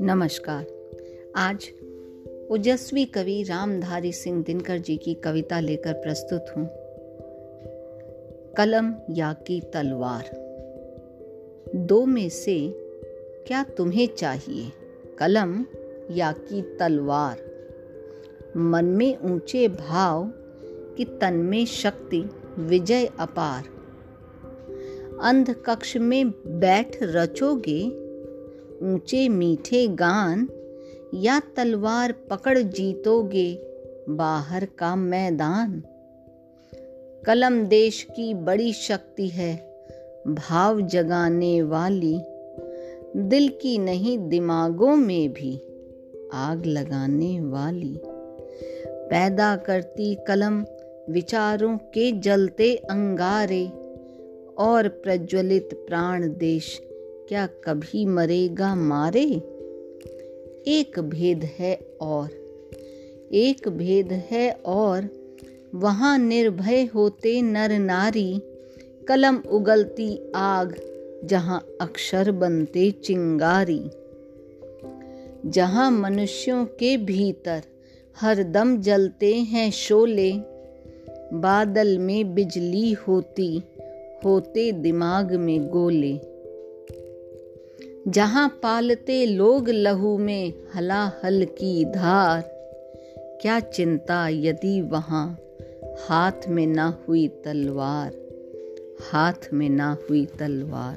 नमस्कार। आज ओजस्वी कवि रामधारी सिंह दिनकर जी की कविता लेकर प्रस्तुत हूँ। कलम या की तलवार। दो में से क्या तुम्हें चाहिए? कलम या की तलवार? मन में ऊँचे भाव कि तन में शक्ति, विजय अपार। अंध कक्ष में बैठ रचोगे, ऊँचे मीठे गान या तलवार पकड़ जीतोगे बाहर का मैदान। कलम देश की बड़ी शक्ति है, भाव जगाने वाली, दिल की नहीं दिमागों में भी आग लगाने वाली। पैदा करती कलम, विचारों के जलते अंगारे और प्रज्वलित प्राण देश, क्या कभी मरेगा मारे? एक भेद है और, एक भेद है और, वहाँ निर्भय होते नर नारी, कलम उगलती आग, जहाँ अक्षर बनते चिंगारी। जहाँ मनुष्यों के भीतर हर दम जलते हैं शोले, बादल में बिजली होती होते दिमाग में गोले। जहाँ पालते लोग लहू में हलाहल की धार, क्या चिंता यदि वहाँ हाथ में ना हुई तलवार, हाथ में ना हुई तलवार।